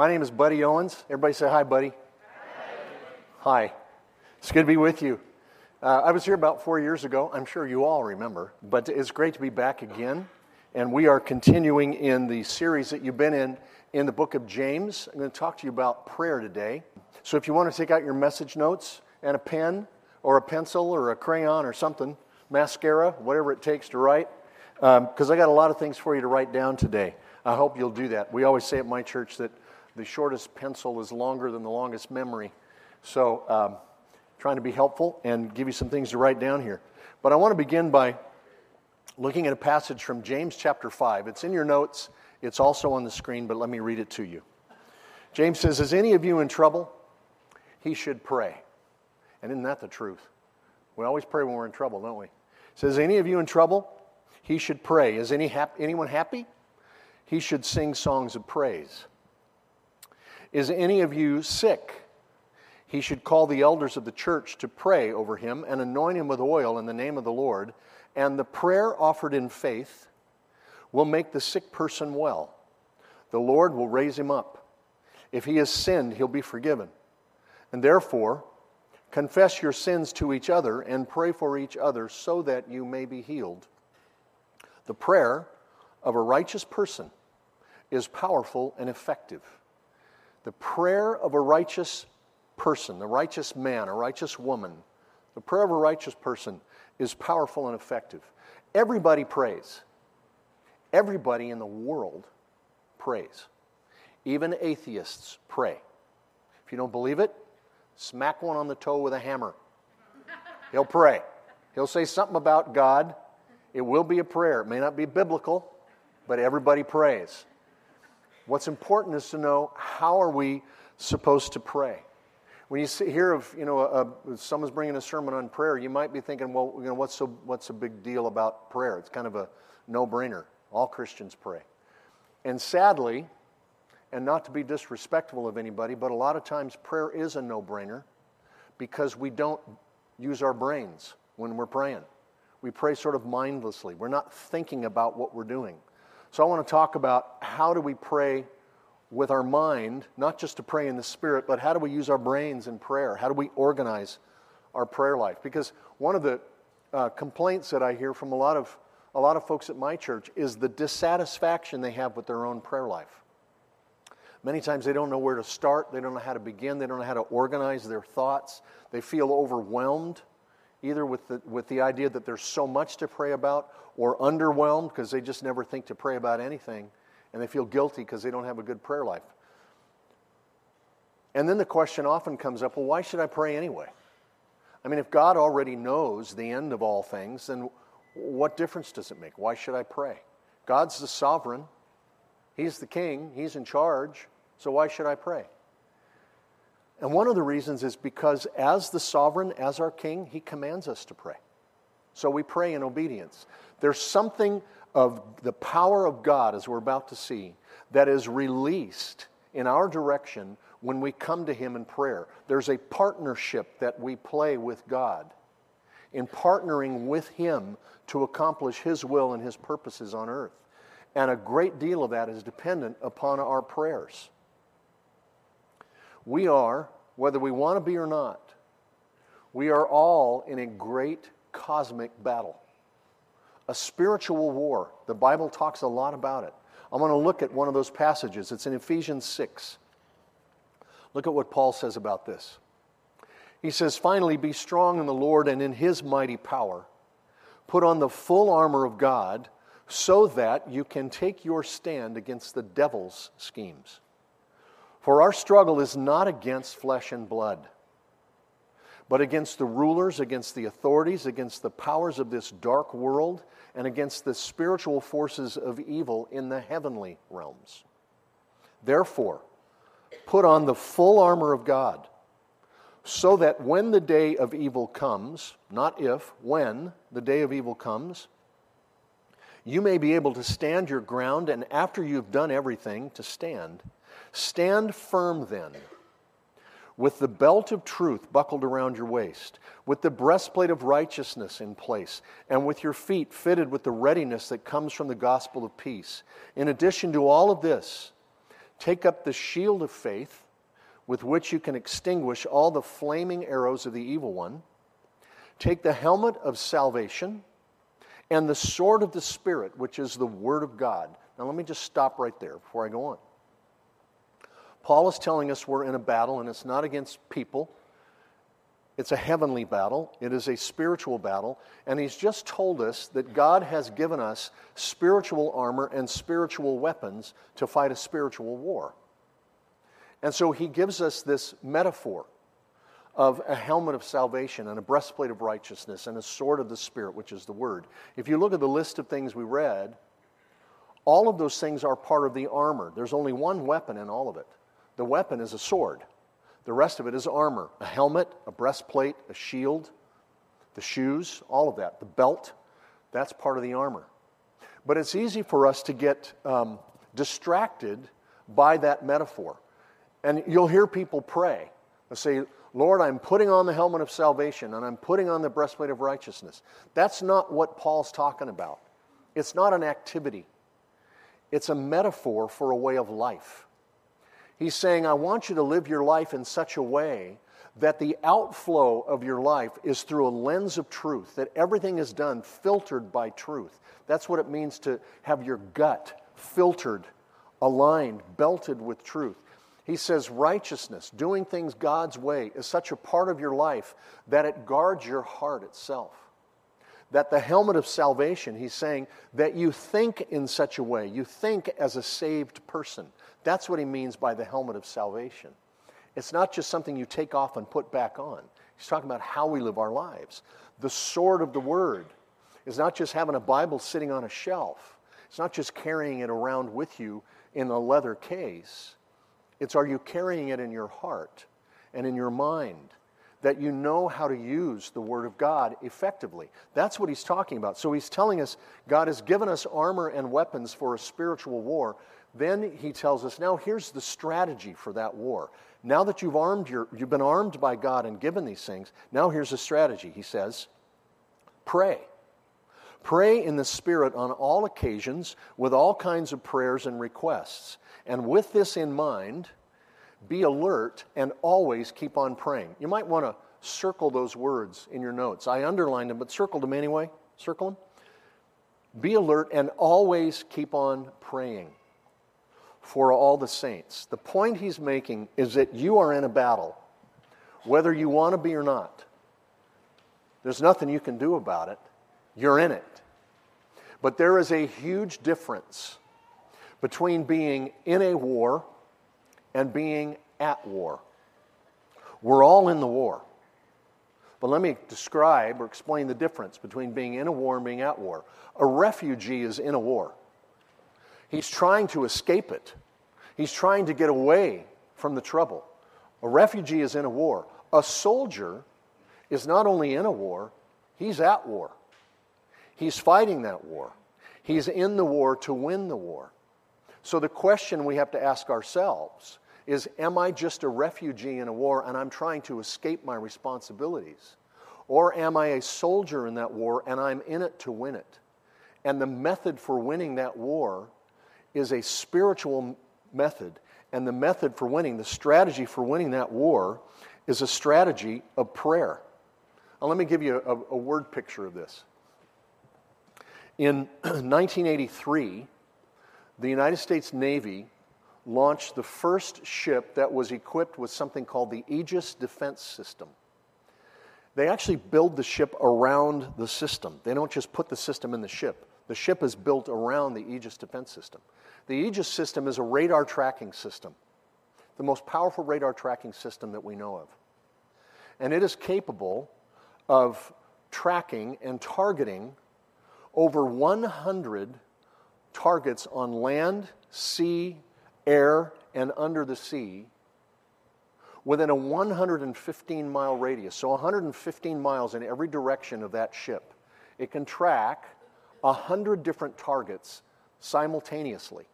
My name is Buddy Owens. Everybody say hi, Buddy. Hi. hi. It's good to be with you. Uh, I was here about four years ago. I'm sure you all remember, but it's great to be back again. And we are continuing in the series that you've been in in the book of James. I'm going to talk to you about prayer today. So if you want to take out your message notes and a pen or a pencil or a crayon or something, mascara, whatever it takes to write, because um, I got a lot of things for you to write down today. I hope you'll do that. We always say at my church that the shortest pencil is longer than the longest memory. So, um, trying to be helpful and give you some things to write down here. But I want to begin by looking at a passage from James chapter 5. It's in your notes, it's also on the screen, but let me read it to you. James says, Is any of you in trouble? He should pray. And isn't that the truth? We always pray when we're in trouble, don't we? says, Any of you in trouble? He should pray. Is any hap- anyone happy? He should sing songs of praise. Is any of you sick? He should call the elders of the church to pray over him and anoint him with oil in the name of the Lord. And the prayer offered in faith will make the sick person well. The Lord will raise him up. If he has sinned, he'll be forgiven. And therefore, confess your sins to each other and pray for each other so that you may be healed. The prayer of a righteous person is powerful and effective. The prayer of a righteous person, the righteous man, a righteous woman, the prayer of a righteous person is powerful and effective. Everybody prays. Everybody in the world prays. Even atheists pray. If you don't believe it, smack one on the toe with a hammer. He'll pray. He'll say something about God. It will be a prayer. It may not be biblical, but everybody prays. What's important is to know how are we supposed to pray. When you hear of, you know, a, a, someone's bringing a sermon on prayer, you might be thinking, well, you know, what's so, what's a big deal about prayer? It's kind of a no-brainer. All Christians pray. And sadly, and not to be disrespectful of anybody, but a lot of times prayer is a no-brainer because we don't use our brains when we're praying. We pray sort of mindlessly. We're not thinking about what we're doing. So I want to talk about how do we pray with our mind, not just to pray in the spirit, but how do we use our brains in prayer? How do we organize our prayer life? Because one of the uh, complaints that I hear from a lot of a lot of folks at my church is the dissatisfaction they have with their own prayer life. Many times they don't know where to start, they don't know how to begin, they don't know how to organize their thoughts. They feel overwhelmed, either with the, with the idea that there's so much to pray about, or underwhelmed because they just never think to pray about anything and they feel guilty because they don't have a good prayer life. And then the question often comes up well, why should I pray anyway? I mean, if God already knows the end of all things, then what difference does it make? Why should I pray? God's the sovereign, He's the king, He's in charge, so why should I pray? And one of the reasons is because, as the sovereign, as our king, He commands us to pray. So we pray in obedience. There's something of the power of God, as we're about to see, that is released in our direction when we come to Him in prayer. There's a partnership that we play with God in partnering with Him to accomplish His will and His purposes on earth. And a great deal of that is dependent upon our prayers. We are, whether we want to be or not, we are all in a great cosmic battle a spiritual war. The Bible talks a lot about it. I'm going to look at one of those passages. It's in Ephesians 6. Look at what Paul says about this. He says, Finally, be strong in the Lord and in his mighty power. Put on the full armor of God so that you can take your stand against the devil's schemes. For our struggle is not against flesh and blood but against the rulers, against the authorities, against the powers of this dark world, and against the spiritual forces of evil in the heavenly realms. Therefore, put on the full armor of God, so that when the day of evil comes, not if, when the day of evil comes, you may be able to stand your ground, and after you've done everything, to stand. Stand firm then with the belt of truth buckled around your waist, with the breastplate of righteousness in place, and with your feet fitted with the readiness that comes from the gospel of peace. In addition to all of this, Take up the shield of faith with which you can extinguish all the flaming arrows of the evil one. Take the helmet of salvation and the sword of the Spirit, which is the Word of God. Now, let me just stop right there before I go on. Paul is telling us we're in a battle, and it's not against people. It's a heavenly battle. It is a spiritual battle. And he's just told us that God has given us spiritual armor and spiritual weapons to fight a spiritual war. And so he gives us this metaphor of a helmet of salvation and a breastplate of righteousness and a sword of the Spirit, which is the Word. If you look at the list of things we read, all of those things are part of the armor. There's only one weapon in all of it the weapon is a sword. The rest of it is armor a helmet, a breastplate, a shield, the shoes, all of that, the belt. That's part of the armor. But it's easy for us to get um, distracted by that metaphor. And you'll hear people pray. They'll say, Lord, I'm putting on the helmet of salvation and I'm putting on the breastplate of righteousness. That's not what Paul's talking about. It's not an activity, it's a metaphor for a way of life. He's saying, I want you to live your life in such a way that the outflow of your life is through a lens of truth, that everything is done filtered by truth. That's what it means to have your gut filtered, aligned, belted with truth. He says righteousness, doing things God's way, is such a part of your life that it guards your heart itself. That the helmet of salvation, he's saying that you think in such a way, you think as a saved person. That's what he means by the helmet of salvation. It's not just something you take off and put back on. He's talking about how we live our lives. The sword of the word is not just having a Bible sitting on a shelf. It's not just carrying it around with you in a leather case. It's are you carrying it in your heart and in your mind that you know how to use the Word of God effectively. That's what he's talking about. So he's telling us God has given us armor and weapons for a spiritual war. Then he tells us, now here's the strategy for that war. Now that you've armed your, you've been armed by God and given these things, now here's a strategy. He says, pray. Pray in the Spirit on all occasions with all kinds of prayers and requests. And with this in mind, be alert and always keep on praying. You might want to circle those words in your notes. I underlined them, but circled them anyway. Circle them. Be alert and always keep on praying for all the saints. The point he's making is that you are in a battle, whether you want to be or not. There's nothing you can do about it. You're in it. But there is a huge difference between being in a war and being at war. We're all in the war. But let me describe or explain the difference between being in a war and being at war. A refugee is in a war. He's trying to escape it. He's trying to get away from the trouble. A refugee is in a war. A soldier is not only in a war, he's at war. He's fighting that war. He's in the war to win the war. So the question we have to ask ourselves is Am I just a refugee in a war and I'm trying to escape my responsibilities? Or am I a soldier in that war and I'm in it to win it? And the method for winning that war is a spiritual method. And the method for winning, the strategy for winning that war, is a strategy of prayer. Now, let me give you a, a word picture of this. In 1983, the United States Navy launched the first ship that was equipped with something called the Aegis Defense System. They actually build the ship around the system. They don't just put the system in the ship. The ship is built around the Aegis Defense System. The Aegis system is a radar tracking system, the most powerful radar tracking system that we know of. And it is capable of tracking and targeting over 100 targets on land, sea, air, and under the sea within a 115 mile radius. So 115 miles in every direction of that ship. It can track 100 different targets simultaneously.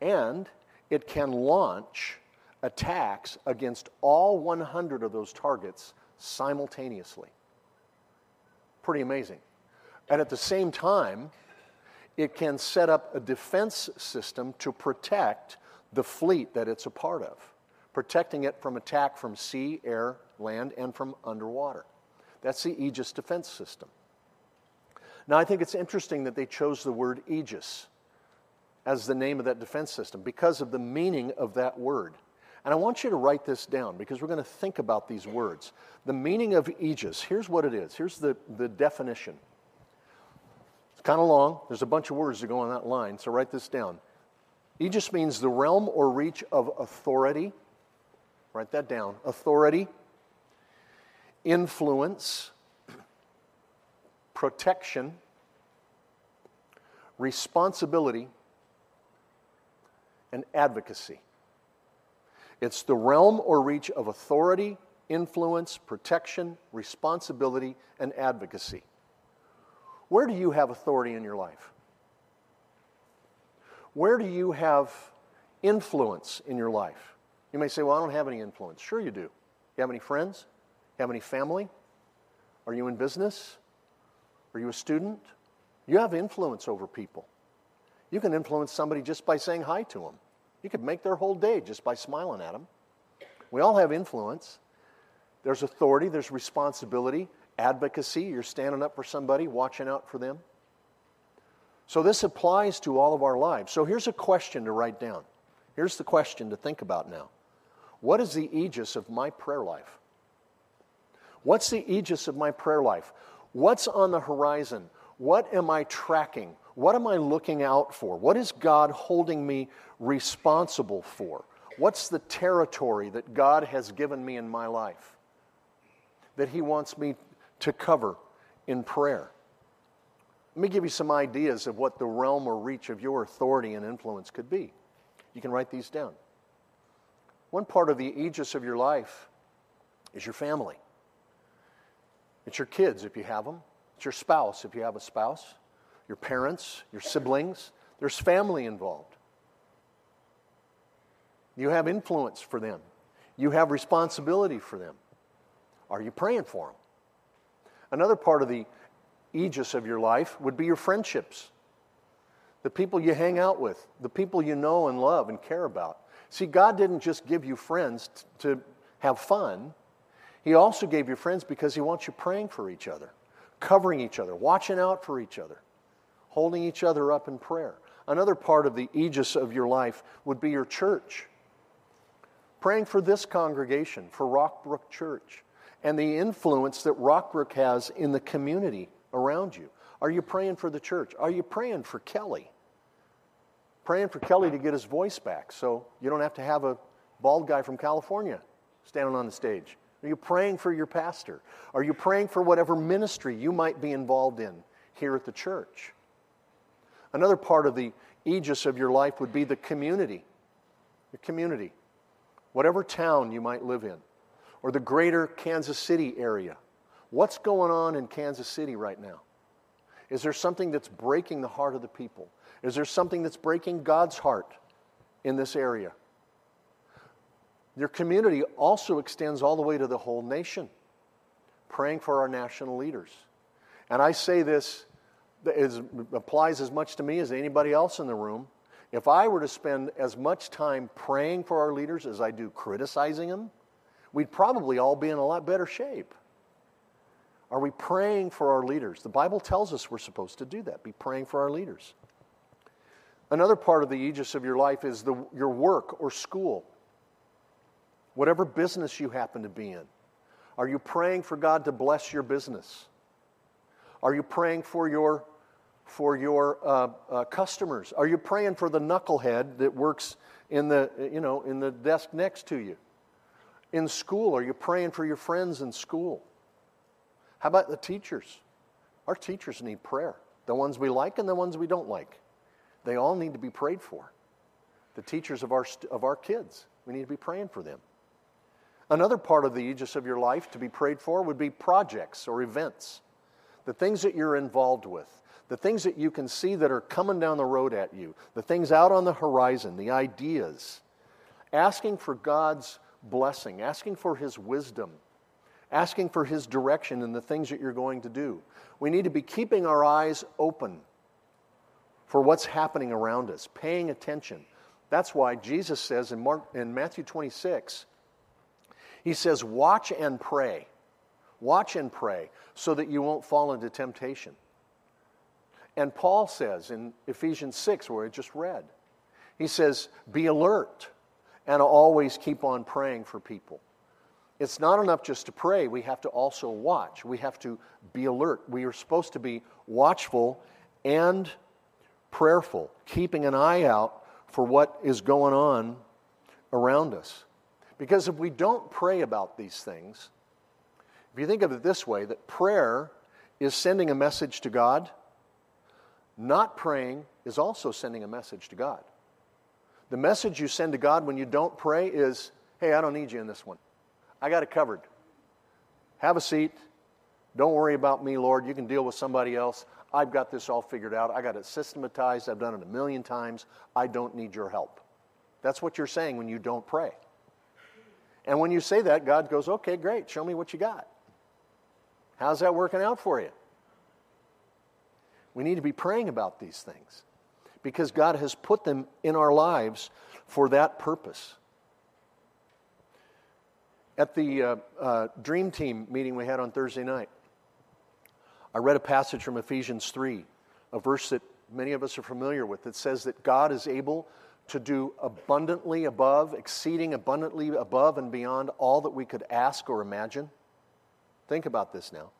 And it can launch attacks against all 100 of those targets simultaneously. Pretty amazing. And at the same time, it can set up a defense system to protect the fleet that it's a part of, protecting it from attack from sea, air, land, and from underwater. That's the Aegis defense system. Now, I think it's interesting that they chose the word Aegis as the name of that defense system because of the meaning of that word. And I want you to write this down because we're going to think about these words. The meaning of Aegis, here's what it is. Here's the, the definition. Kind of long. There's a bunch of words that go on that line, so write this down. Aegis means the realm or reach of authority. Write that down. Authority, influence, protection, responsibility, and advocacy. It's the realm or reach of authority, influence, protection, responsibility, and advocacy. Where do you have authority in your life? Where do you have influence in your life? You may say, Well, I don't have any influence. Sure, you do. You have any friends? You have any family? Are you in business? Are you a student? You have influence over people. You can influence somebody just by saying hi to them. You could make their whole day just by smiling at them. We all have influence. There's authority, there's responsibility, advocacy. You're standing up for somebody, watching out for them. So this applies to all of our lives. So here's a question to write down. Here's the question to think about now. What is the aegis of my prayer life? What's the aegis of my prayer life? What's on the horizon? What am I tracking? What am I looking out for? What is God holding me responsible for? What's the territory that God has given me in my life that He wants me to cover in prayer? Let me give you some ideas of what the realm or reach of your authority and influence could be. You can write these down. One part of the aegis of your life is your family. It's your kids if you have them, it's your spouse if you have a spouse, your parents, your siblings. There's family involved. You have influence for them, you have responsibility for them. Are you praying for them? Another part of the aegis of your life would be your friendships, the people you hang out with, the people you know and love and care about. See, God didn't just give you friends t- to have fun, He also gave you friends because He wants you praying for each other, covering each other, watching out for each other, holding each other up in prayer. Another part of the aegis of your life would be your church. Praying for this congregation, for Rockbrook Church, and the influence that Rockbrook has in the community around you? Are you praying for the church? Are you praying for Kelly? Praying for Kelly to get his voice back so you don't have to have a bald guy from California standing on the stage. Are you praying for your pastor? Are you praying for whatever ministry you might be involved in here at the church? Another part of the aegis of your life would be the community. The community. Whatever town you might live in, or the greater Kansas City area. What's going on in Kansas City right now? Is there something that's breaking the heart of the people? Is there something that's breaking God's heart in this area? Your community also extends all the way to the whole nation, praying for our national leaders. And I say this is, applies as much to me as anybody else in the room. If I were to spend as much time praying for our leaders as I do criticizing them, we'd probably all be in a lot better shape. Are we praying for our leaders? The Bible tells us we're supposed to do that, be praying for our leaders. Another part of the aegis of your life is the, your work or school, whatever business you happen to be in. Are you praying for God to bless your business? Are you praying for your, for your uh, uh, customers? Are you praying for the knucklehead that works in the, you know, in the desk next to you? In school, are you praying for your friends in school? How about the teachers? Our teachers need prayer. The ones we like and the ones we don't like. They all need to be prayed for. The teachers of our, of our kids, we need to be praying for them. Another part of the aegis of your life to be prayed for would be projects or events, the things that you're involved with, the things that you can see that are coming down the road at you, the things out on the horizon, the ideas. Asking for God's blessing, asking for His wisdom asking for His direction in the things that you're going to do. We need to be keeping our eyes open for what's happening around us, paying attention, That's why Jesus says in, Mark, in Matthew 26, he says, Watch and pray. Watch and pray so that you won't fall into temptation. And Paul says in Ephesians 6, where I just read, he says, Be alert and always keep on praying for people. It's not enough just to pray, we have to also watch. We have to be alert. We are supposed to be watchful and prayerful, keeping an eye out for what is going on around us. Because if we don't pray about these things, if you think of it this way, that prayer is sending a message to God, not praying is also sending a message to God. The message you send to God when you don't pray is, hey, I don't need you in this one. I got it covered. Have a seat. Don't worry about me, Lord. You can deal with somebody else. I've got this all figured out. I got it systematized. I've done it a million times. I don't need your help. That's what you're saying when you don't pray. And when you say that, God goes, okay, great. Show me what you got. How's that working out for you? We need to be praying about these things because God has put them in our lives for that purpose. At the uh, uh, Dream Team meeting we had on Thursday night, I read a passage from Ephesians 3, a verse that many of us are familiar with, that says that God is able to do abundantly above, exceeding abundantly above and beyond all that we could ask or imagine. Think about this now.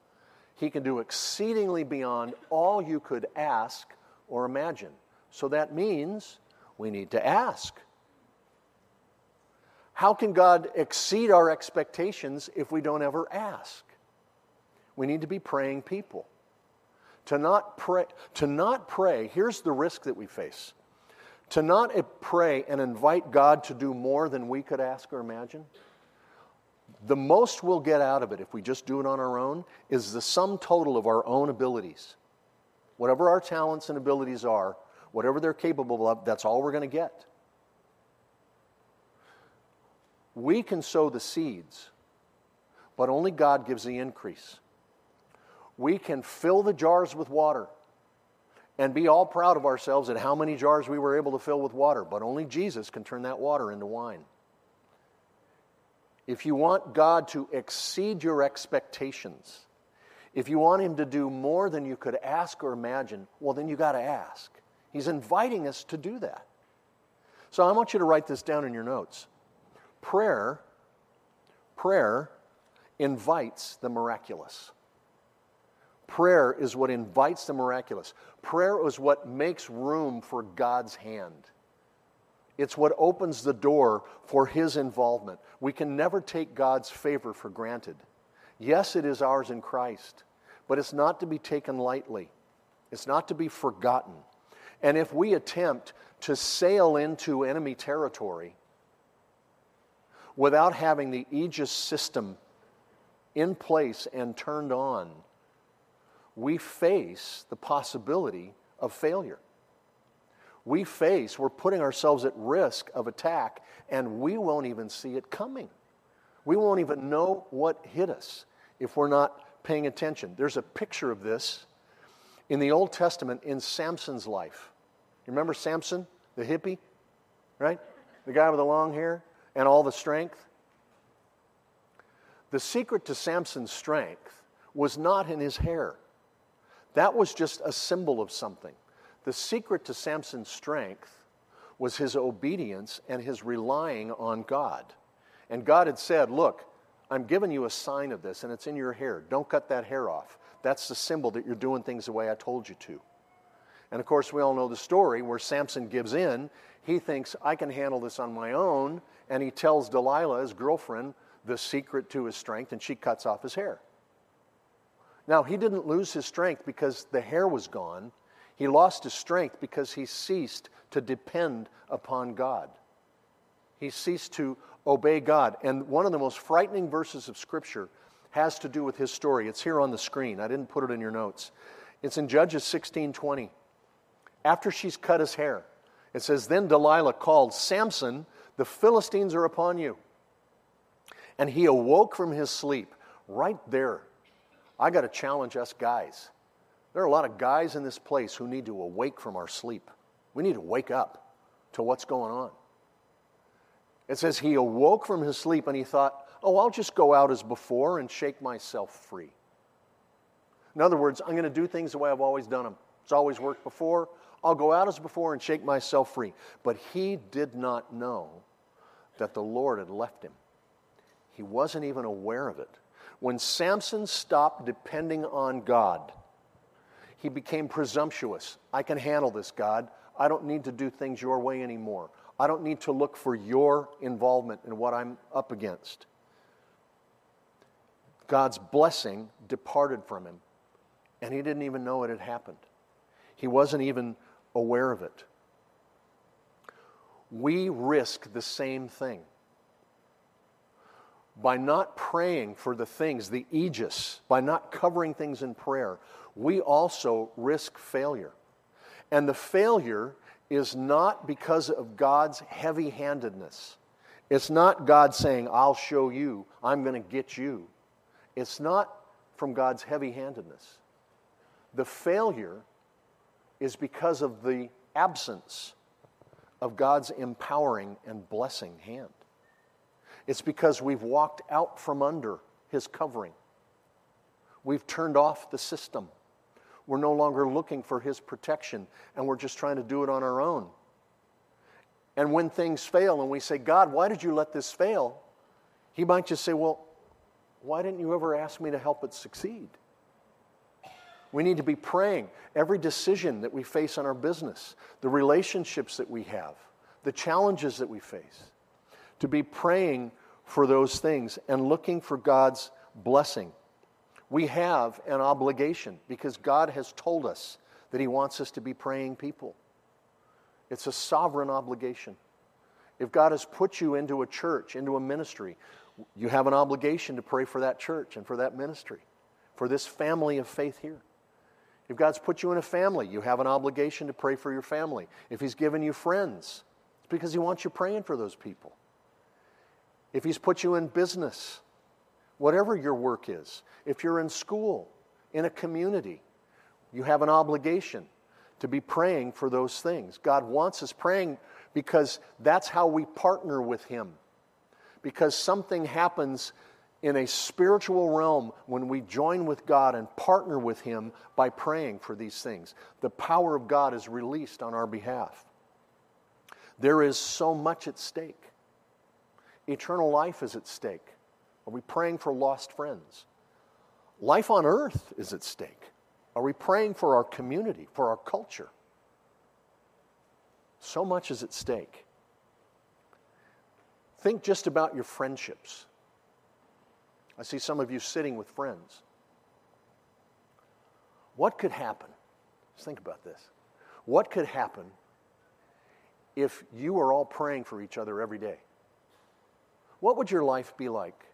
He can do exceedingly beyond all you could ask or imagine. So that means we need to ask. How can God exceed our expectations if we don't ever ask? We need to be praying people. To not pray, to not pray, here's the risk that we face. To not pray and invite God to do more than we could ask or imagine. The most we'll get out of it if we just do it on our own is the sum total of our own abilities. Whatever our talents and abilities are, whatever they're capable of, that's all we're going to get. We can sow the seeds, but only God gives the increase. We can fill the jars with water and be all proud of ourselves at how many jars we were able to fill with water, but only Jesus can turn that water into wine. If you want God to exceed your expectations, if you want Him to do more than you could ask or imagine, well, then you got to ask. He's inviting us to do that. So I want you to write this down in your notes. Prayer, prayer invites the miraculous. Prayer is what invites the miraculous. Prayer is what makes room for God's hand. It's what opens the door for His involvement. We can never take God's favor for granted. Yes, it is ours in Christ, but it's not to be taken lightly, it's not to be forgotten. And if we attempt to sail into enemy territory without having the Aegis system in place and turned on, we face the possibility of failure. We face, we're putting ourselves at risk of attack, and we won't even see it coming. We won't even know what hit us if we're not paying attention. There's a picture of this in the Old Testament in Samson's life. You remember Samson, the hippie, right? The guy with the long hair and all the strength? The secret to Samson's strength was not in his hair. That was just a symbol of something. The secret to Samson's strength was his obedience and his relying on God. And God had said, Look, I'm giving you a sign of this, and it's in your hair. Don't cut that hair off. That's the symbol that you're doing things the way I told you to. And of course, we all know the story where Samson gives in. He thinks, I can handle this on my own. And he tells Delilah, his girlfriend, the secret to his strength, and she cuts off his hair. Now, he didn't lose his strength because the hair was gone. He lost his strength because he ceased to depend upon God. He ceased to obey God. And one of the most frightening verses of Scripture has to do with his story. It's here on the screen. I didn't put it in your notes. It's in Judges 16 20. After she's cut his hair, it says, Then Delilah called, Samson, the Philistines are upon you. And he awoke from his sleep right there I got to challenge us guys. There are a lot of guys in this place who need to awake from our sleep. We need to wake up to what's going on. It says he awoke from his sleep and he thought, oh, I'll just go out as before and shake myself free. In other words, I'm going to do things the way I've always done them. It's always worked before. I'll go out as before and shake myself free. But he did not know that the Lord had left him. He wasn't even aware of it. When Samson stopped depending on God, he became presumptuous. I can handle this, God. I don't need to do things your way anymore. I don't need to look for your involvement in what I'm up against. God's blessing departed from him, and he didn't even know it had happened. He wasn't even aware of it. We risk the same thing. By not praying for the things, the aegis, by not covering things in prayer, we also risk failure. And the failure is not because of God's heavy handedness. It's not God saying, I'll show you, I'm going to get you. It's not from God's heavy handedness. The failure is because of the absence of God's empowering and blessing hand. It's because we've walked out from under His covering. We've turned off the system. We're no longer looking for His protection, and we're just trying to do it on our own. And when things fail and we say, God, why did you let this fail? He might just say, Well, why didn't you ever ask me to help it succeed? We need to be praying every decision that we face in our business, the relationships that we have, the challenges that we face, to be praying for those things and looking for God's blessing. We have an obligation because God has told us that He wants us to be praying people. It's a sovereign obligation. If God has put you into a church, into a ministry, you have an obligation to pray for that church and for that ministry, for this family of faith here. If God's put you in a family, you have an obligation to pray for your family. If He's given you friends, it's because He wants you praying for those people. If He's put you in business, whatever your work is, if you're in school, in a community, you have an obligation to be praying for those things. God wants us praying because that's how we partner with Him. Because something happens in a spiritual realm when we join with God and partner with Him by praying for these things. The power of God is released on our behalf. There is so much at stake. Eternal life is at stake. Are we praying for lost friends? Life on earth is at stake. Are we praying for our community, for our culture? So much is at stake. Think just about your friendships. I see some of you sitting with friends. What could happen? Just think about this. What could happen if you were all praying for each other every day? What would your life be like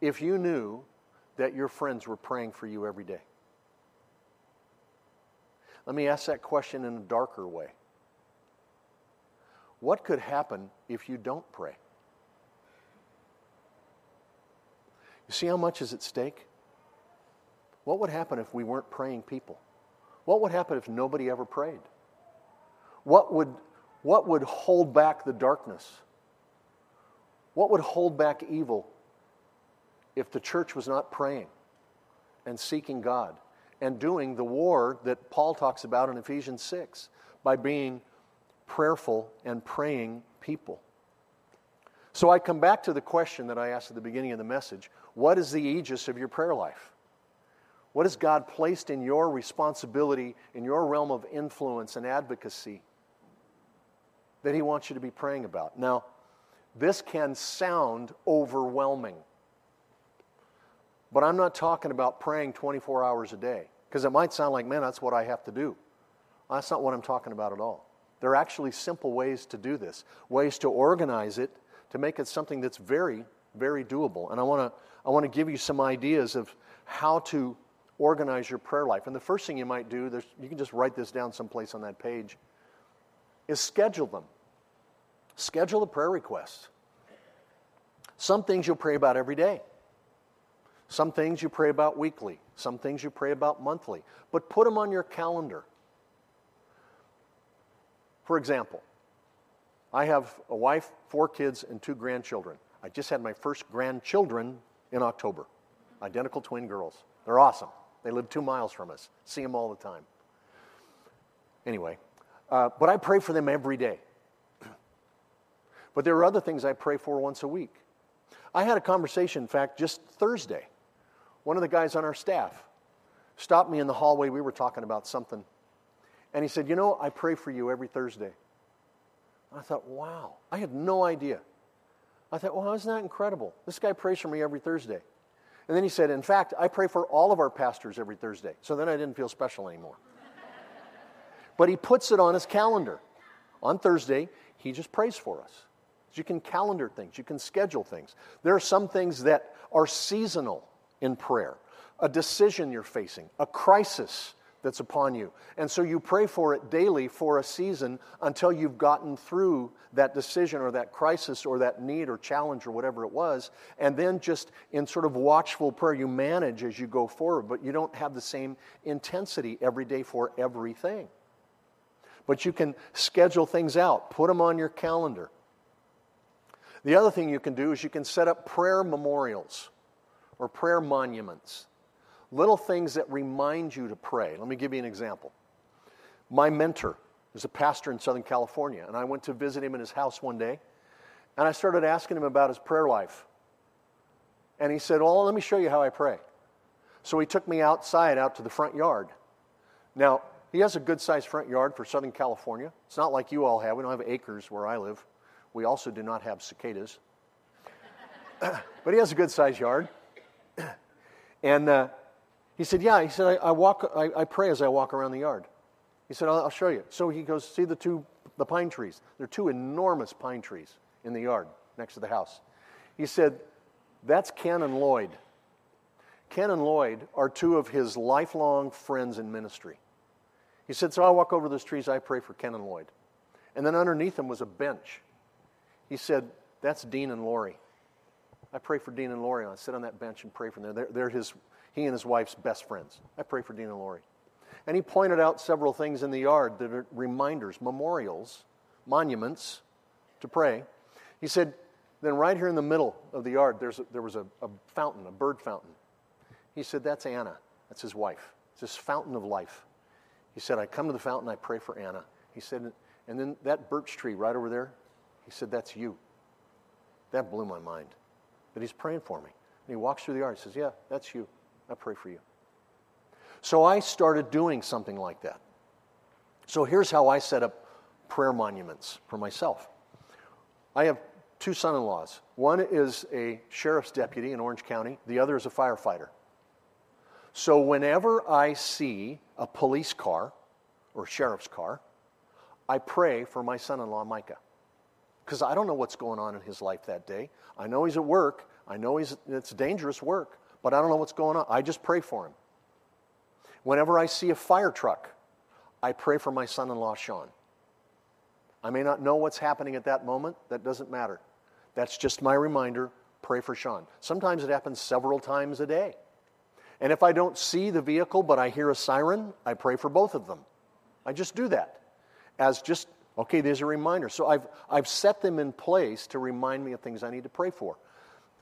if you knew that your friends were praying for you every day? Let me ask that question in a darker way. What could happen if you don't pray? You see how much is at stake? What would happen if we weren't praying people? What would happen if nobody ever prayed? What would, what would hold back the darkness? What would hold back evil if the church was not praying and seeking God and doing the war that Paul talks about in Ephesians 6 by being prayerful and praying people? So I come back to the question that I asked at the beginning of the message what is the aegis of your prayer life? What has God placed in your responsibility, in your realm of influence and advocacy that He wants you to be praying about? Now, this can sound overwhelming, but I'm not talking about praying 24 hours a day because it might sound like, man, that's what I have to do. That's not what I'm talking about at all. There are actually simple ways to do this, ways to organize it to make it something that's very, very doable. And I want to I want to give you some ideas of how to organize your prayer life. And the first thing you might do, you can just write this down someplace on that page, is schedule them. Schedule the prayer requests. Some things you'll pray about every day. Some things you pray about weekly. Some things you pray about monthly. But put them on your calendar. For example, I have a wife, four kids, and two grandchildren. I just had my first grandchildren in October. Identical twin girls. They're awesome. They live two miles from us. See them all the time. Anyway, uh, but I pray for them every day. but there are other things I pray for once a week. I had a conversation, in fact, just Thursday. One of the guys on our staff stopped me in the hallway. We were talking about something. And he said, You know, I pray for you every Thursday. I thought, wow, I had no idea. I thought, well, isn't that incredible? This guy prays for me every Thursday. And then he said, in fact, I pray for all of our pastors every Thursday. So then I didn't feel special anymore. but he puts it on his calendar. On Thursday, he just prays for us. You can calendar things, you can schedule things. There are some things that are seasonal in prayer a decision you're facing, a crisis that's upon you. And so you pray for it daily for a season until you've gotten through that decision or that crisis or that need or challenge or whatever it was. And then just in sort of watchful prayer, you manage as you go forward, but you don't have the same intensity every day for everything. But you can schedule things out, put them on your calendar. The other thing you can do is you can set up prayer memorials or prayer monuments little things that remind you to pray. Let me give you an example. My mentor is a pastor in Southern California, and I went to visit him in his house one day, and I started asking him about his prayer life. And he said, Well, let me show you how I pray. So he took me outside, out to the front yard. Now, he has a good sized front yard for Southern California. It's not like you all have. We don't have acres where I live. We also do not have cicadas. but he has a good sized yard. and uh, he said, Yeah. He said, I, I walk, I, I, pray as I walk around the yard. He said, I'll, I'll show you. So he goes, See the two the pine trees. There are two enormous pine trees in the yard next to the house. He said, That's Ken and Lloyd. Ken and Lloyd are two of his lifelong friends in ministry. He said, So I walk over those trees, I pray for Ken and Lloyd. And then underneath them was a bench. He said, That's Dean and Lori. I pray for Dean and Lori. And I sit on that bench and pray for them. They're, they're his he and his wife's best friends. I pray for Dean and Lori. And he pointed out several things in the yard that are reminders, memorials, monuments to pray. He said, then right here in the middle of the yard, a, there was a, a fountain, a bird fountain. He said, that's Anna. That's his wife. It's this fountain of life. He said, I come to the fountain, I pray for Anna. He said, and then that birch tree right over there, he said, that's you. That blew my mind. That he's praying for me. And he walks through the yard. He says, Yeah, that's you. I pray for you. So I started doing something like that. So here's how I set up prayer monuments for myself. I have two son in laws. One is a sheriff's deputy in Orange County, the other is a firefighter. So whenever I see a police car or sheriff's car, I pray for my son in law, Micah. Because I don't know what's going on in his life that day. I know he's at work, I know he's, it's dangerous work but I don't know what's going on. I just pray for him. Whenever I see a fire truck, I pray for my son in law, Sean. I may not know what's happening at that moment. That doesn't matter. That's just my reminder pray for Sean. Sometimes it happens several times a day. And if I don't see the vehicle but I hear a siren, I pray for both of them. I just do that as just, okay, there's a reminder. So I've, I've set them in place to remind me of things I need to pray for.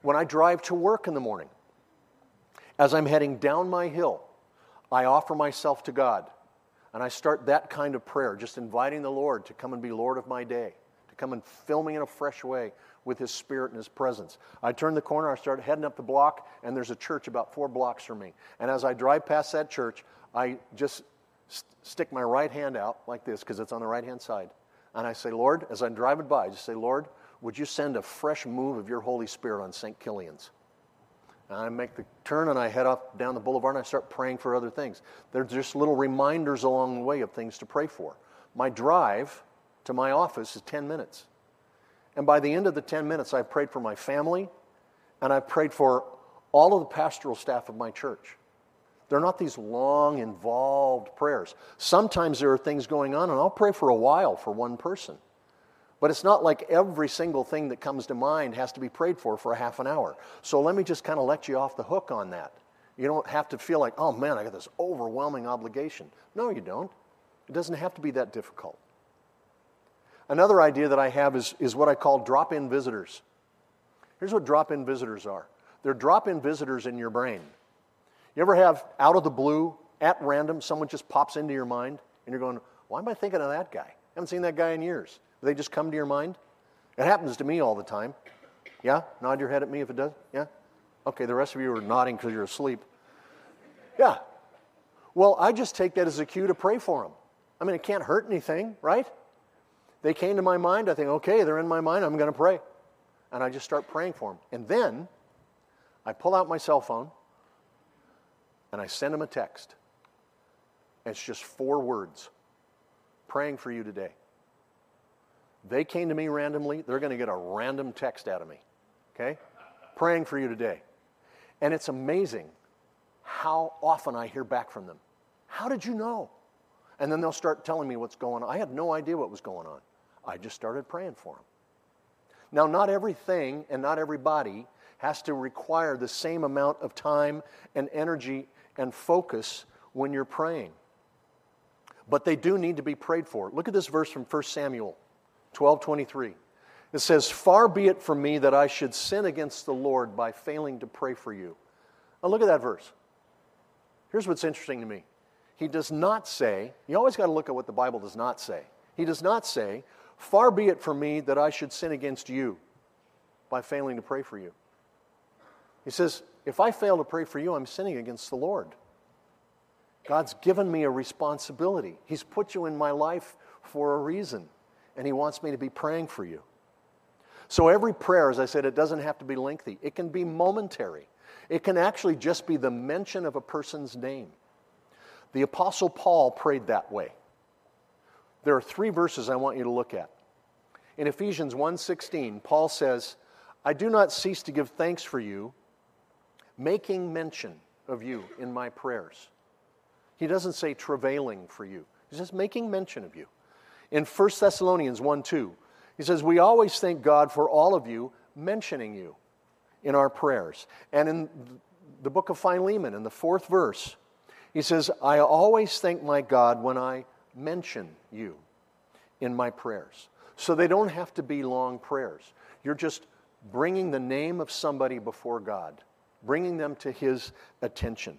When I drive to work in the morning, as I'm heading down my hill, I offer myself to God. And I start that kind of prayer, just inviting the Lord to come and be Lord of my day, to come and fill me in a fresh way with His Spirit and His presence. I turn the corner, I start heading up the block, and there's a church about four blocks from me. And as I drive past that church, I just st- stick my right hand out like this because it's on the right hand side. And I say, Lord, as I'm driving by, I just say, Lord, would you send a fresh move of your Holy Spirit on St. Kilian's? And I make the turn and I head off down the boulevard and I start praying for other things. They're just little reminders along the way of things to pray for. My drive to my office is 10 minutes. And by the end of the 10 minutes, I've prayed for my family and I've prayed for all of the pastoral staff of my church. They're not these long, involved prayers. Sometimes there are things going on, and I'll pray for a while for one person. But it's not like every single thing that comes to mind has to be prayed for for a half an hour. So let me just kind of let you off the hook on that. You don't have to feel like, oh man, I got this overwhelming obligation. No, you don't. It doesn't have to be that difficult. Another idea that I have is, is what I call drop in visitors. Here's what drop in visitors are they're drop in visitors in your brain. You ever have out of the blue, at random, someone just pops into your mind and you're going, why am I thinking of that guy? I haven't seen that guy in years. Do they just come to your mind? It happens to me all the time. Yeah? Nod your head at me if it does. Yeah? Okay, the rest of you are nodding because you're asleep. Yeah. Well, I just take that as a cue to pray for them. I mean, it can't hurt anything, right? They came to my mind. I think, okay, they're in my mind. I'm going to pray. And I just start praying for them. And then I pull out my cell phone and I send them a text. It's just four words praying for you today. They came to me randomly, they're going to get a random text out of me. Okay? Praying for you today. And it's amazing how often I hear back from them. How did you know? And then they'll start telling me what's going on. I had no idea what was going on. I just started praying for them. Now, not everything and not everybody has to require the same amount of time and energy and focus when you're praying. But they do need to be prayed for. Look at this verse from 1 Samuel 12 23. It says, Far be it from me that I should sin against the Lord by failing to pray for you. Now, look at that verse. Here's what's interesting to me. He does not say, you always got to look at what the Bible does not say. He does not say, Far be it from me that I should sin against you by failing to pray for you. He says, If I fail to pray for you, I'm sinning against the Lord. God's given me a responsibility. He's put you in my life for a reason, and He wants me to be praying for you. So, every prayer, as I said, it doesn't have to be lengthy, it can be momentary. It can actually just be the mention of a person's name. The Apostle Paul prayed that way. There are three verses I want you to look at. In Ephesians 1:16, Paul says, "I do not cease to give thanks for you, making mention of you in my prayers." He doesn't say travailing for you. He's just making mention of you. In 1 Thessalonians 1 2, he says, We always thank God for all of you, mentioning you in our prayers. And in the book of Philemon, in the fourth verse, he says, I always thank my God when I mention you in my prayers. So they don't have to be long prayers. You're just bringing the name of somebody before God, bringing them to his attention.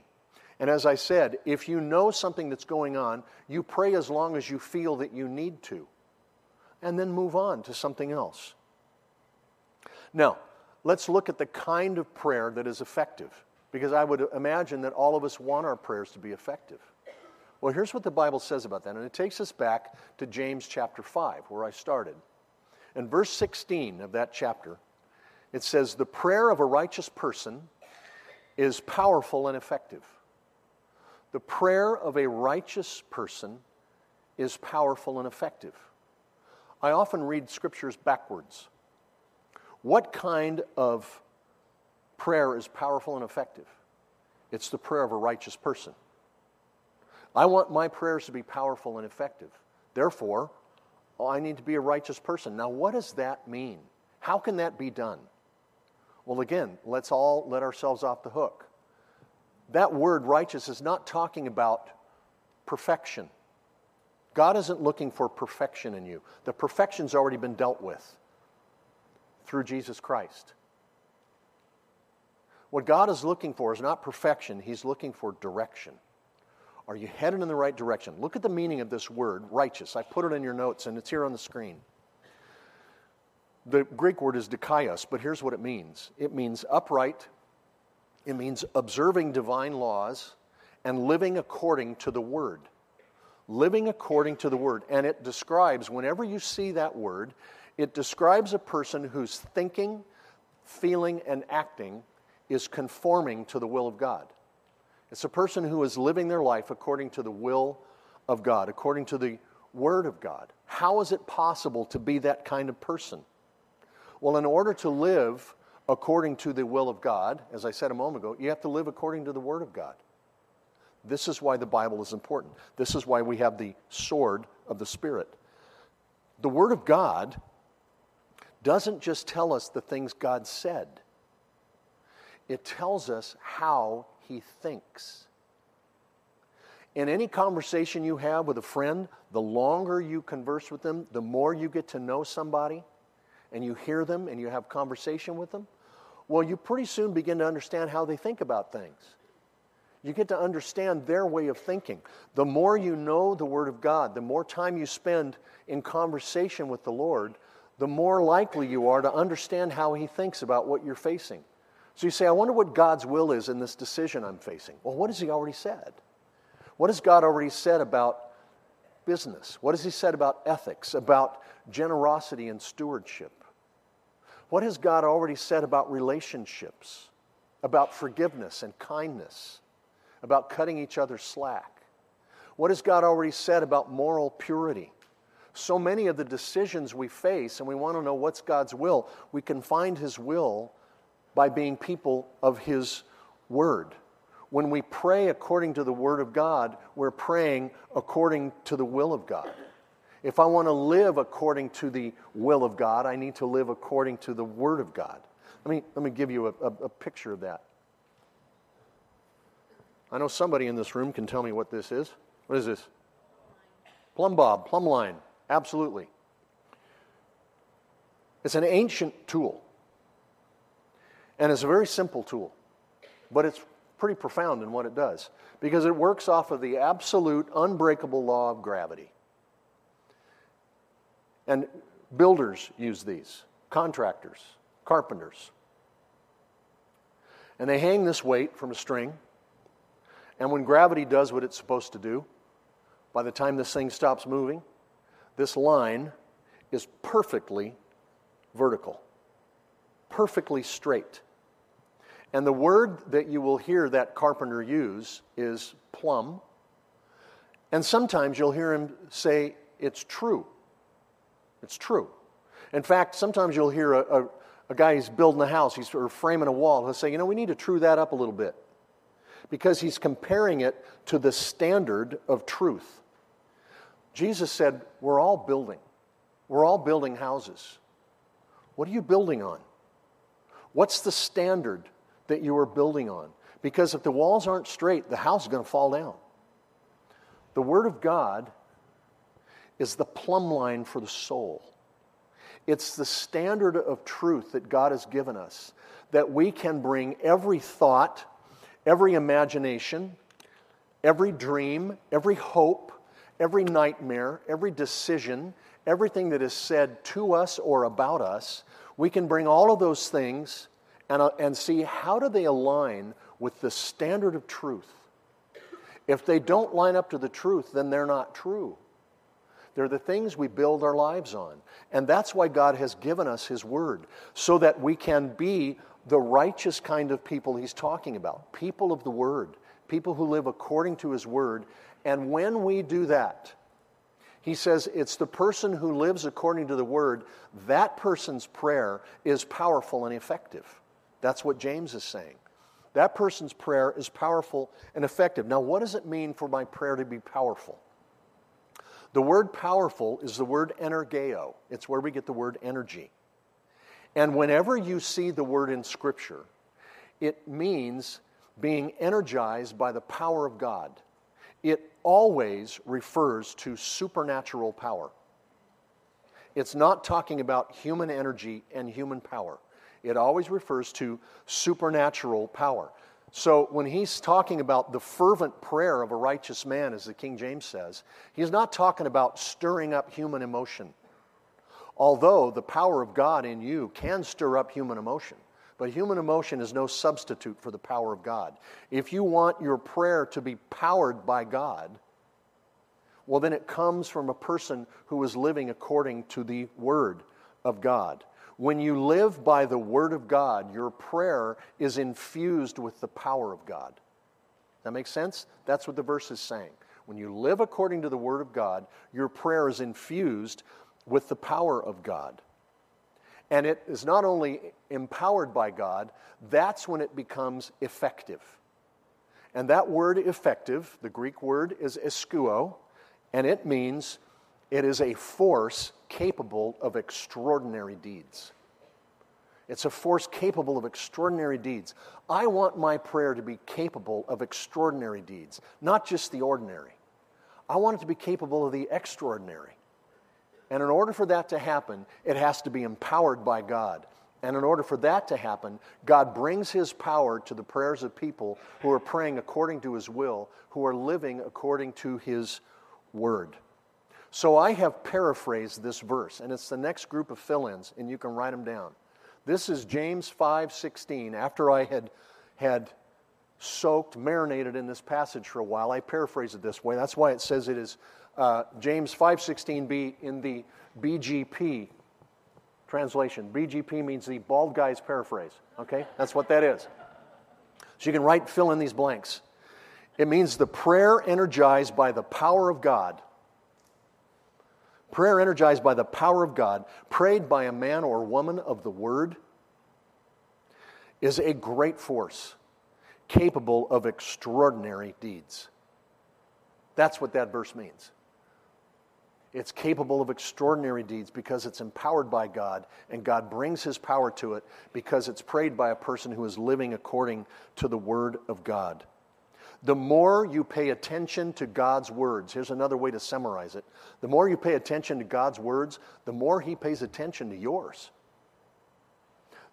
And as I said, if you know something that's going on, you pray as long as you feel that you need to, and then move on to something else. Now, let's look at the kind of prayer that is effective, because I would imagine that all of us want our prayers to be effective. Well, here's what the Bible says about that, and it takes us back to James chapter 5, where I started. In verse 16 of that chapter, it says, The prayer of a righteous person is powerful and effective. The prayer of a righteous person is powerful and effective. I often read scriptures backwards. What kind of prayer is powerful and effective? It's the prayer of a righteous person. I want my prayers to be powerful and effective. Therefore, I need to be a righteous person. Now, what does that mean? How can that be done? Well, again, let's all let ourselves off the hook that word righteous is not talking about perfection. God isn't looking for perfection in you. The perfection's already been dealt with through Jesus Christ. What God is looking for is not perfection, He's looking for direction. Are you headed in the right direction? Look at the meaning of this word, righteous. I put it in your notes and it's here on the screen. The Greek word is dikaios, but here's what it means it means upright, it means observing divine laws and living according to the Word. Living according to the Word. And it describes, whenever you see that word, it describes a person whose thinking, feeling, and acting is conforming to the will of God. It's a person who is living their life according to the will of God, according to the Word of God. How is it possible to be that kind of person? Well, in order to live according to the will of God, as I said a moment ago, you have to live according to the Word of God. This is why the Bible is important. This is why we have the sword of the Spirit. The Word of God doesn't just tell us the things God said, it tells us how He thinks. in any conversation you have with a friend, the longer you converse with them, the more you get to know somebody and you hear them and you have conversation with them, well, you pretty soon begin to understand how they think about things. You get to understand their way of thinking. The more you know the Word of God, the more time you spend in conversation with the Lord, the more likely you are to understand how He thinks about what you're facing. So you say, I wonder what God's will is in this decision I'm facing. Well, what has He already said? What has God already said about business? What has He said about ethics, about generosity and stewardship? What has God already said about relationships, about forgiveness and kindness, about cutting each other slack? What has God already said about moral purity? So many of the decisions we face, and we want to know what's God's will, we can find His will by being people of His Word. When we pray according to the Word of God, we're praying according to the will of God. If I want to live according to the will of God, I need to live according to the Word of God. Let me, let me give you a, a, a picture of that. I know somebody in this room can tell me what this is. What is this? Plumb bob, plumb line. Absolutely. It's an ancient tool. And it's a very simple tool, but it's pretty profound in what it does because it works off of the absolute unbreakable law of gravity. And builders use these, contractors, carpenters. And they hang this weight from a string. And when gravity does what it's supposed to do, by the time this thing stops moving, this line is perfectly vertical, perfectly straight. And the word that you will hear that carpenter use is plumb. And sometimes you'll hear him say, It's true. It's true. In fact, sometimes you'll hear a, a, a guy who's building a house, he's or framing a wall, he'll say, you know, we need to true that up a little bit. Because he's comparing it to the standard of truth. Jesus said, We're all building. We're all building houses. What are you building on? What's the standard that you are building on? Because if the walls aren't straight, the house is going to fall down. The Word of God is the plumb line for the soul. It's the standard of truth that God has given us that we can bring every thought, every imagination, every dream, every hope, every nightmare, every decision, everything that is said to us or about us. We can bring all of those things and, uh, and see how do they align with the standard of truth. If they don't line up to the truth, then they're not true. They're the things we build our lives on. And that's why God has given us His Word, so that we can be the righteous kind of people He's talking about people of the Word, people who live according to His Word. And when we do that, He says it's the person who lives according to the Word, that person's prayer is powerful and effective. That's what James is saying. That person's prayer is powerful and effective. Now, what does it mean for my prayer to be powerful? The word powerful is the word energeo. It's where we get the word energy. And whenever you see the word in Scripture, it means being energized by the power of God. It always refers to supernatural power. It's not talking about human energy and human power. It always refers to supernatural power. So when he's talking about the fervent prayer of a righteous man, as the King James says, he's not talking about stirring up human emotion. Although the power of God in you can stir up human emotion, but human emotion is no substitute for the power of God. If you want your prayer to be powered by God, well, then it comes from a person who is living according to the Word of God. When you live by the Word of God, your prayer is infused with the power of God. That makes sense? That's what the verse is saying. When you live according to the Word of God, your prayer is infused with the power of God. And it is not only empowered by God, that's when it becomes effective. And that word effective, the Greek word is eskuo, and it means it is a force capable of extraordinary deeds. It's a force capable of extraordinary deeds. I want my prayer to be capable of extraordinary deeds, not just the ordinary. I want it to be capable of the extraordinary. And in order for that to happen, it has to be empowered by God. And in order for that to happen, God brings His power to the prayers of people who are praying according to His will, who are living according to His word. So I have paraphrased this verse, and it's the next group of fill ins, and you can write them down. This is James 5:16. After I had had soaked, marinated in this passage for a while, I paraphrase it this way. That's why it says it is uh, James 5:16b in the BGP translation. BGP means the bald guy's paraphrase. Okay, that's what that is. So you can write, fill in these blanks. It means the prayer energized by the power of God. Prayer energized by the power of God, prayed by a man or woman of the Word, is a great force capable of extraordinary deeds. That's what that verse means. It's capable of extraordinary deeds because it's empowered by God, and God brings His power to it because it's prayed by a person who is living according to the Word of God. The more you pay attention to God's words, here's another way to summarize it. The more you pay attention to God's words, the more He pays attention to yours.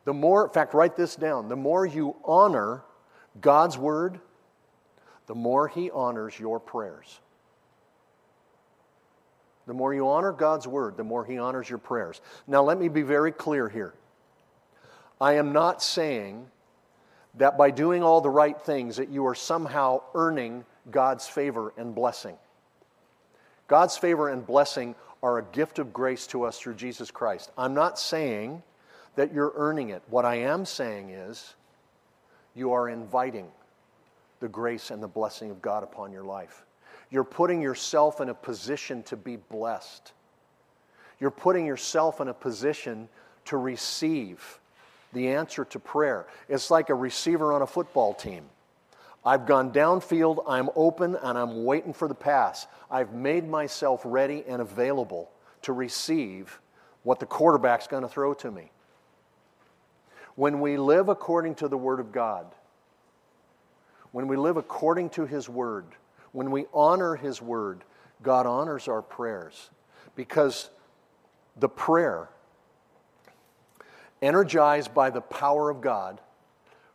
The more, in fact, write this down the more you honor God's word, the more He honors your prayers. The more you honor God's word, the more He honors your prayers. Now, let me be very clear here. I am not saying that by doing all the right things that you are somehow earning God's favor and blessing. God's favor and blessing are a gift of grace to us through Jesus Christ. I'm not saying that you're earning it. What I am saying is you are inviting the grace and the blessing of God upon your life. You're putting yourself in a position to be blessed. You're putting yourself in a position to receive the answer to prayer. It's like a receiver on a football team. I've gone downfield, I'm open, and I'm waiting for the pass. I've made myself ready and available to receive what the quarterback's going to throw to me. When we live according to the Word of God, when we live according to His Word, when we honor His Word, God honors our prayers because the prayer, energized by the power of God,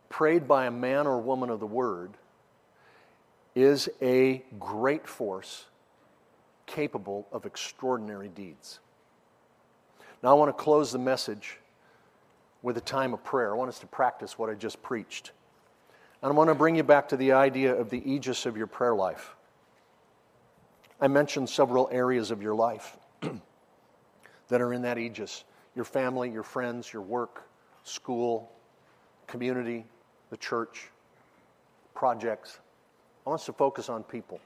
prayed by a man or woman of the Word, is a great force capable of extraordinary deeds. Now, I want to close the message with a time of prayer. I want us to practice what I just preached. And I want to bring you back to the idea of the aegis of your prayer life. I mentioned several areas of your life that are in that aegis your family, your friends, your work, school, community, the church, projects. I want us to focus on people.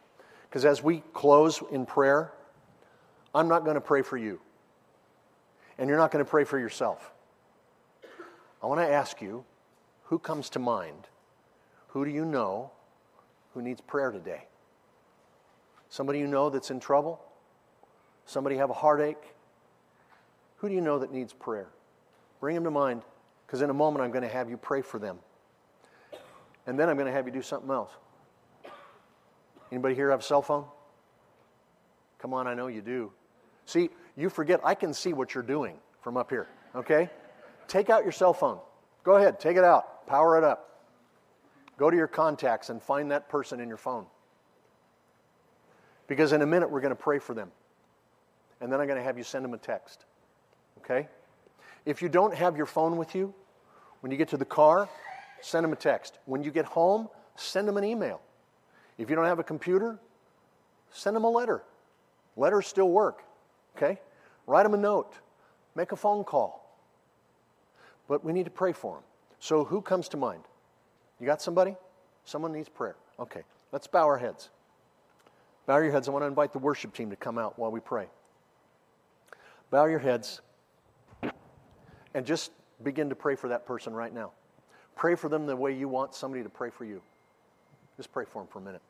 Because as we close in prayer, I'm not going to pray for you. And you're not going to pray for yourself. I want to ask you who comes to mind who do you know who needs prayer today? Somebody you know that's in trouble? Somebody have a heartache? Who do you know that needs prayer? Bring them to mind because in a moment I'm going to have you pray for them. And then I'm going to have you do something else. Anybody here have a cell phone? Come on, I know you do. See, you forget I can see what you're doing from up here, okay? Take out your cell phone. Go ahead, take it out. Power it up. Go to your contacts and find that person in your phone. Because in a minute, we're going to pray for them. And then I'm going to have you send them a text. Okay? If you don't have your phone with you, when you get to the car, send them a text. When you get home, send them an email. If you don't have a computer, send them a letter. Letters still work. Okay? Write them a note. Make a phone call. But we need to pray for them. So, who comes to mind? You got somebody? Someone needs prayer. Okay, let's bow our heads. Bow your heads. I want to invite the worship team to come out while we pray. Bow your heads and just begin to pray for that person right now. Pray for them the way you want somebody to pray for you. Just pray for them for a minute.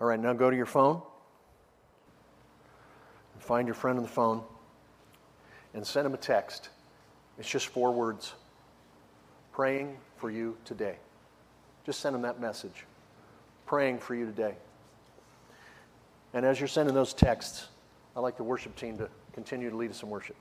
All right, now go to your phone. Find your friend on the phone and send him a text. It's just four words praying for you today. Just send them that message. Praying for you today. And as you're sending those texts, I'd like the worship team to continue to lead us in worship.